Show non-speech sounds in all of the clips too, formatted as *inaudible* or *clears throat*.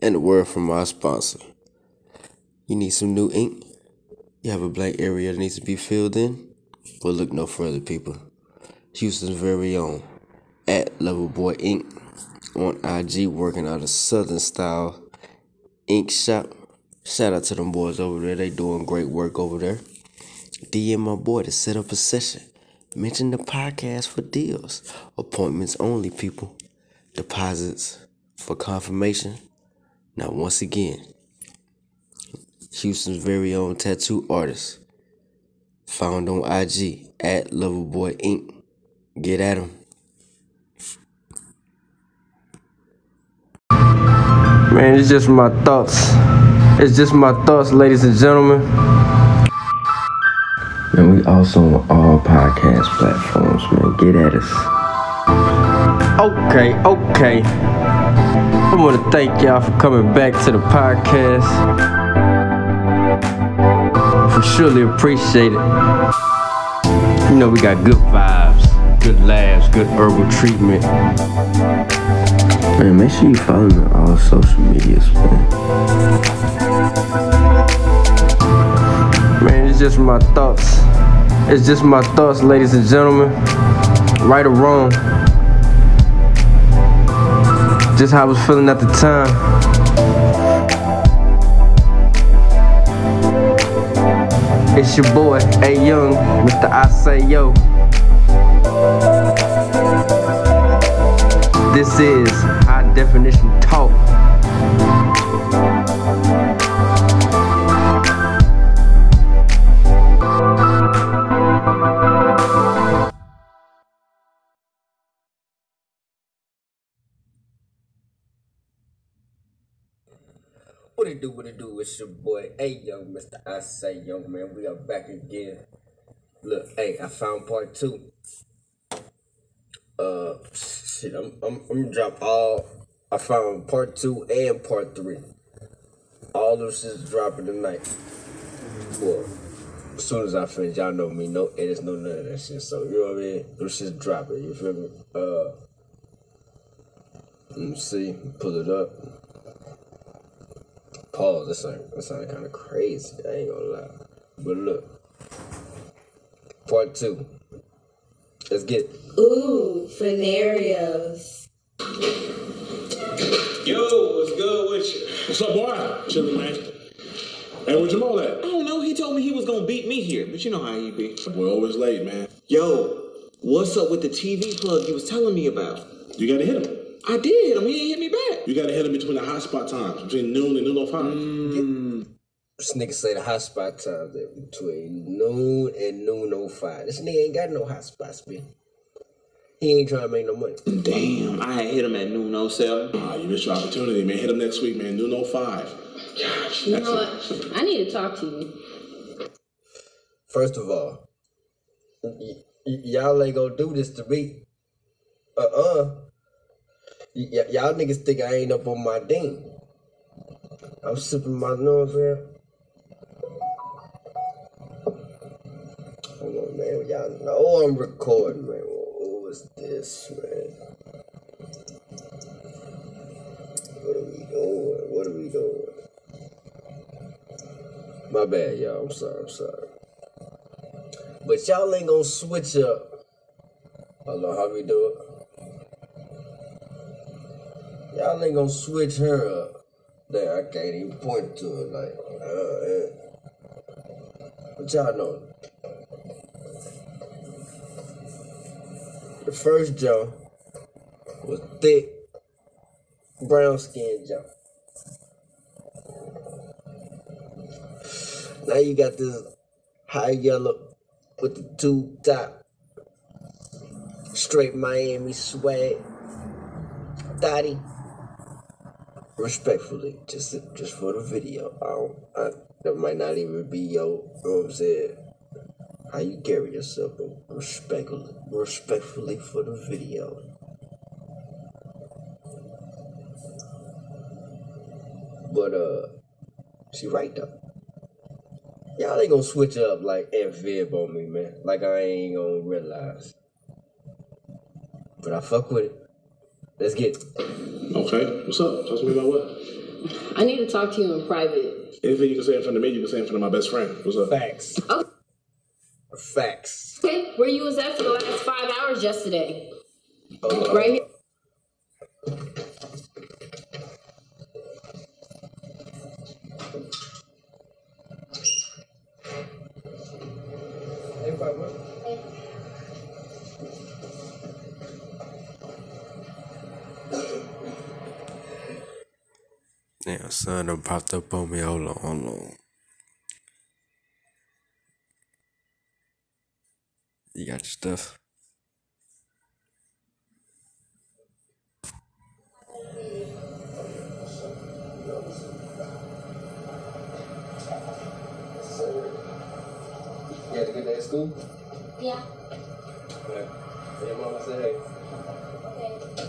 and a word from our sponsor. You need some new ink? You have a blank area that needs to be filled in? Well, look no further, people. Houston's very own at Level Boy Ink on IG, working out a Southern style ink shop. Shout out to them boys over there. They doing great work over there. DM my boy to set up a session. Mention the podcast for deals. Appointments only, people. Deposits for confirmation. Now, once again, Houston's very own tattoo artist. Found on IG at Loverboy Inc. Get at him. Man, it's just my thoughts. It's just my thoughts, ladies and gentlemen. And we also on all podcast platforms, man. Get at us. Okay, okay. I want to thank y'all for coming back to the podcast. For surely appreciate it. You know, we got good vibes, good laughs, good herbal treatment. Man, make sure you follow me on all social medias, man. Man, it's just my thoughts. It's just my thoughts, ladies and gentlemen. Right or wrong. Just how I was feeling at the time. It's your boy, A Young, Mr. I Say Yo. This is High Definition Talk. Do, what it do, it's your boy, hey yo, Mr. I say young man, we are back again. Look, hey, I found part two. Uh, shit, I'm, I'm, I'm drop all, I found part two and part three. All this is dropping tonight. Well, as soon as I finish, y'all know me, no edits, no none of that shit. So, you know what I mean? This shit's dropping, you feel me? Uh, let me see, pull it up. Pause. That sound that sounded kind of crazy. I ain't gonna lie. But look, part two. Let's get. Ooh, scenarios. Yo, what's good with you? What's up, boy? Chilling, man. Hey, where Jamal at? I don't know. He told me he was gonna beat me here, but you know how he be. Boy, always late, man. Yo, what's up with the TV plug you was telling me about? You gotta hit him. I did. I mean, he ain't hit me back. You gotta hit him between the hotspot times, between noon and noon 05. This nigga say the hotspot times are between noon and noon 05. This nigga ain't got no hotspots, man. He ain't trying to make no money. Damn, I had hit him at noon 07. Ah, you missed your opportunity, man. Hit him next week, man. Noon 05. You know what? I need to talk to you. First of all, y- y- y'all ain't gonna do this to me. Uh uh Y- y- y'all niggas think I ain't up on my ding. I'm sipping my nose here. Hold on, man. Y'all know I'm recording, man. What was this, man? What are we doing? What are we doing? My bad, y'all. I'm sorry. I'm sorry. But y'all ain't gonna switch up. Hold on, how we do it? Y'all ain't gonna switch her up. There, I can't even point to it like, uh. But y'all know. The first jump was thick, brown skin jump. Now you got this high yellow with the tube top, straight Miami swag, Dottie. Respectfully, just just for the video, I I, that might not even be what I'm saying, how you carry yourself, but respectfully, respectfully for the video. But uh, she right though. Y'all ain't gonna switch up like Viv on me, man. Like I ain't gonna realize. But I fuck with it. Let's get. Okay, what's up? Talk to me about what? I need to talk to you in private. Anything you can say in front of me, you can say in front of my best friend. What's up? Facts. Oh, Facts. okay. Where you was at for the last five hours yesterday? Uh, Right here. Damn, son done popped up on me. Hold on, hold on. You got your stuff? You had a good day at school? Yeah. Yeah. Say your mama say hey. Okay.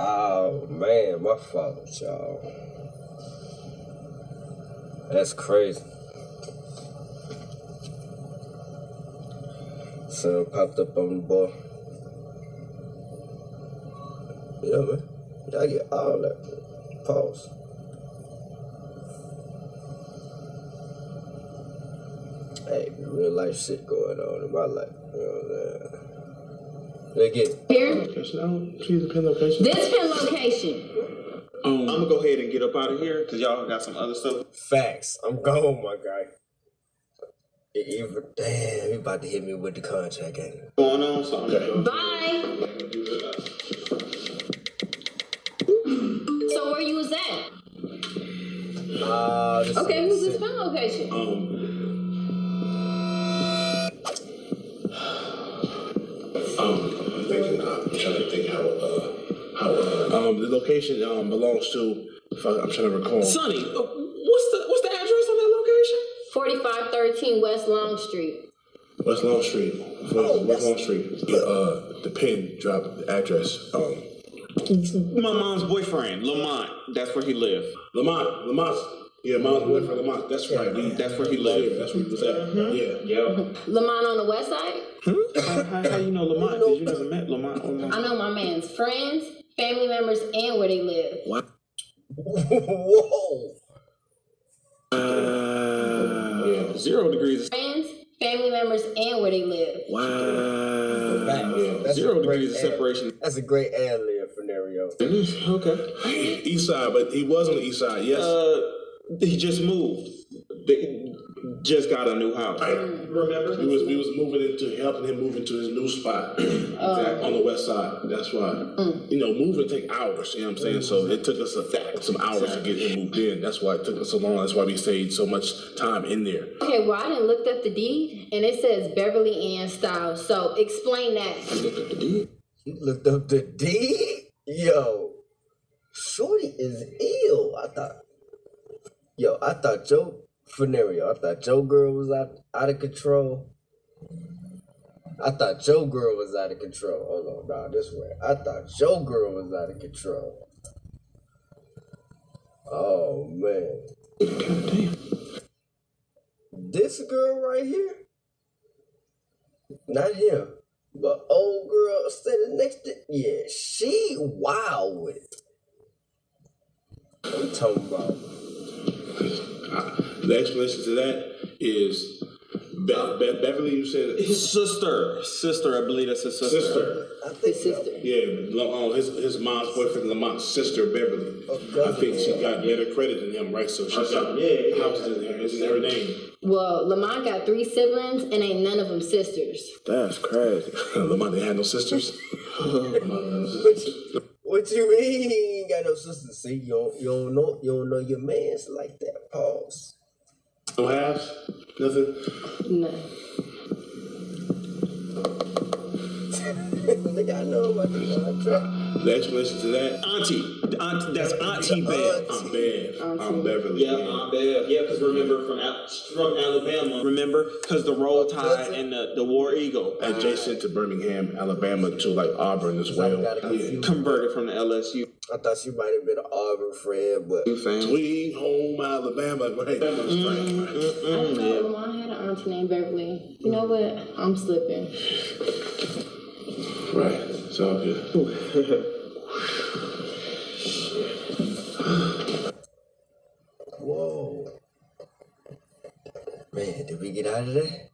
Oh man, my fault, y'all. That's crazy. Son popped up on the boy. Yeah, man. Y'all get all that. Pause. Hey, real life shit going on in my life. You know what I'm? They get Here. Location. I don't see the pin location. This pin location. I'm gonna go ahead and get up out of here because y'all got some other stuff. Facts. I'm gone, my guy. Even, damn, he about to hit me with the contract, ain't he? going on. So I'm gonna Bye. So where you was at? Uh, Okay, who's this pin location? Um. Um, to think how. Uh, how. Uh, um, the location um belongs to. Fuck, I'm trying to recall. Sonny, uh, what's the what's the address on that location? 4513 West Long Street. West Long Street. West Long Street. The, uh, the pin drop the address. Um, My mom's boyfriend, Lamont. That's where he lived. Lamont. Lamont. Yeah, mom's boyfriend Lamont. That's right. We, That's where he yeah, lived. that's where he was at. Yeah. Yeah. Lamont on the west side? how, how, how you know Lamont? Because you never met Lamont. or Lamont. I know my man's friends, family members, and where they live. Whoa. Yeah. Zero degrees. Of, Friends, family members, and where they live. Facts. That's zero a great degrees of ad- separation. That's a great ad lib scenario. Okay. East side, but he was on the east side. Yes. Uh, he just moved. They just got a new house. I Remember? We was we was moving into helping him move into his new spot *clears throat* on the west side. That's why. Mm. You know, moving take hours, you know what I'm saying? So it took us a, some hours to get him moved in. That's why it took us so long. That's why we stayed so much time in there. Okay, well, I didn't look up the deed, and it says Beverly Ann Styles. So explain that. You looked up the D? Looked up the deed. Yo. Shorty is ill. I thought. Yo, I thought Joe Funerio. I thought Joe Girl was out, out of control. I thought Joe Girl was out of control. Hold on, nah, this way. I thought Joe Girl was out of control. Oh man. This girl right here? Not him. But old girl sitting next to yeah, she wild with it. I'm talking about The explanation to that is Be- Be- Beverly. You said His sister, sister, I believe that's his sister. sister. I think His sister. Yeah, Lam- uh, his his mom's boyfriend Lamont's sister Beverly. Okay. I think she got better credit than him, right? So she got yeah, houses in her, it's in her name. Well, Lamont got three siblings, and ain't none of them sisters. That's crazy. *laughs* Lamont didn't have no sisters. *laughs* Lamont had no sisters. What you mean? He ain't got no sister. See, you don't, you don't know you don't know your man's like that. Pause. No halves? Nothing? No. but they got know about the contract. The explanation to that, Auntie, Aunt, that's Auntie Bev. I'm Bev. I'm Beverly. Yeah, Aunt Bev. Yeah, because remember from from Alabama. Remember, because the Roll Tide and the, the War Eagle Adjacent to Birmingham, Alabama, to like Auburn as well. Yeah. converted from the LSU I thought she might have been an Auburn friend, but fan. Sweet home Alabama, right? Mm-hmm, mm-hmm. That's right, right. I don't know. Lamont had an auntie named Beverly. You know what? I'm slipping. Right. It's all good. whoa. Man, did we get out of there?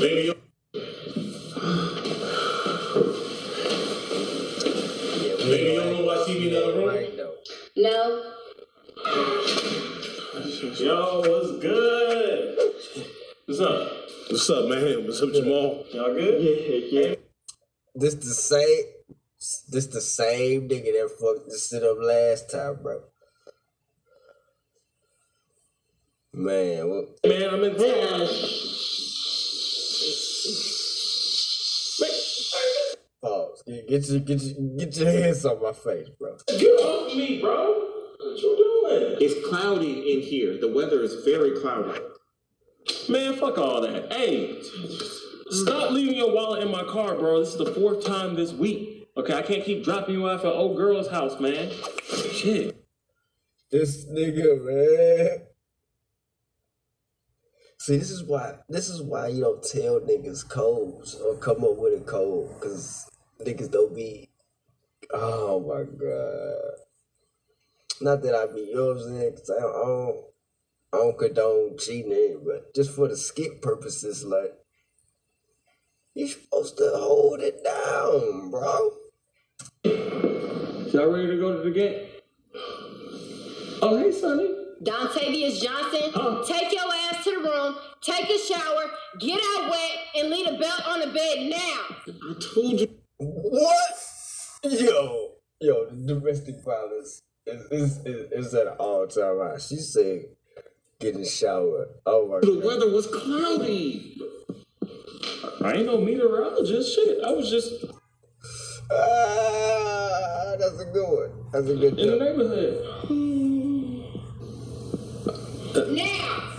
Baby, yo- Yeah, we you don't know why TV in the room? No. Yo, what's good? What's up? what's up, man? What's up, Jamal? Y'all good? Yeah, yeah. This the same. This the same nigga that fucked the shit up last time, bro. Man, what? Man, I'm in town. Pause. Get, get your get your get your hands off my face, bro. Get off me, bro. What you doing? It's cloudy in here. The weather is very cloudy. Man, fuck all that. Hey, stop leaving your wallet in my car, bro. This is the fourth time this week. Okay, I can't keep dropping you off at old girl's house, man. Shit. This nigga, man. See, this is why this is why you don't tell niggas codes or come up with a code, cause niggas don't be. Oh my god. Not that I be, you know what I'm saying? Cause I don't, I don't, I don't condone cheating, but just for the skip purposes, like you supposed to hold it down, bro. Y'all ready to go to the game? Oh, hey, Sonny. Dontavius Johnson, take your ass to the room, take a shower, get out wet, and leave a belt on the bed now. I told you. What? Yo, yo, the domestic violence is is, is, is at an all time high. She said, get in the shower. Oh The god. weather was cloudy. I ain't no meteorologist. Shit, I was just Ah, that's a good one. That's a good in the joke. neighborhood. Now!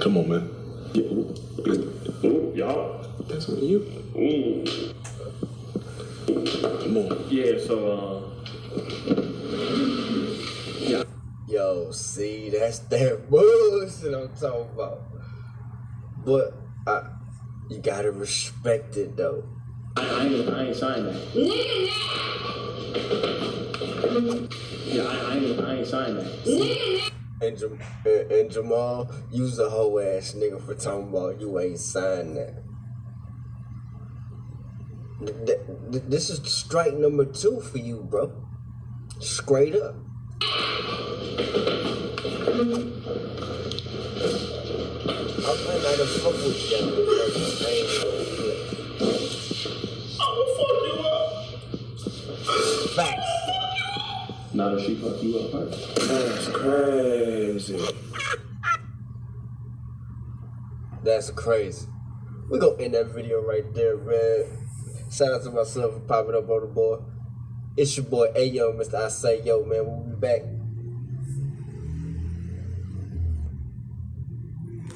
Come on, man. Ooh, y'all. That's on you. Ooh. Come on. Yeah, so, uh, See, that's that *laughs* bullshit I'm talking about. But I, you gotta respect it though. I, I, ain't, I ain't signed that. Nigga Yeah, I, I, ain't, I ain't signed that. And, Jam- and, and Jamal, you's a hoe ass nigga for talking about you ain't signed that. Th- th- th- This is strike number two for you, bro. Straight up. I might not have fucked with you. but I ain't gonna play. Facts. Now that she fuck you up first. That's crazy. That's crazy. We gonna end that video right there, man. Shout out to myself for popping up on the board. It's your boy Ayo, Mr. I Say Yo, man. We'll be back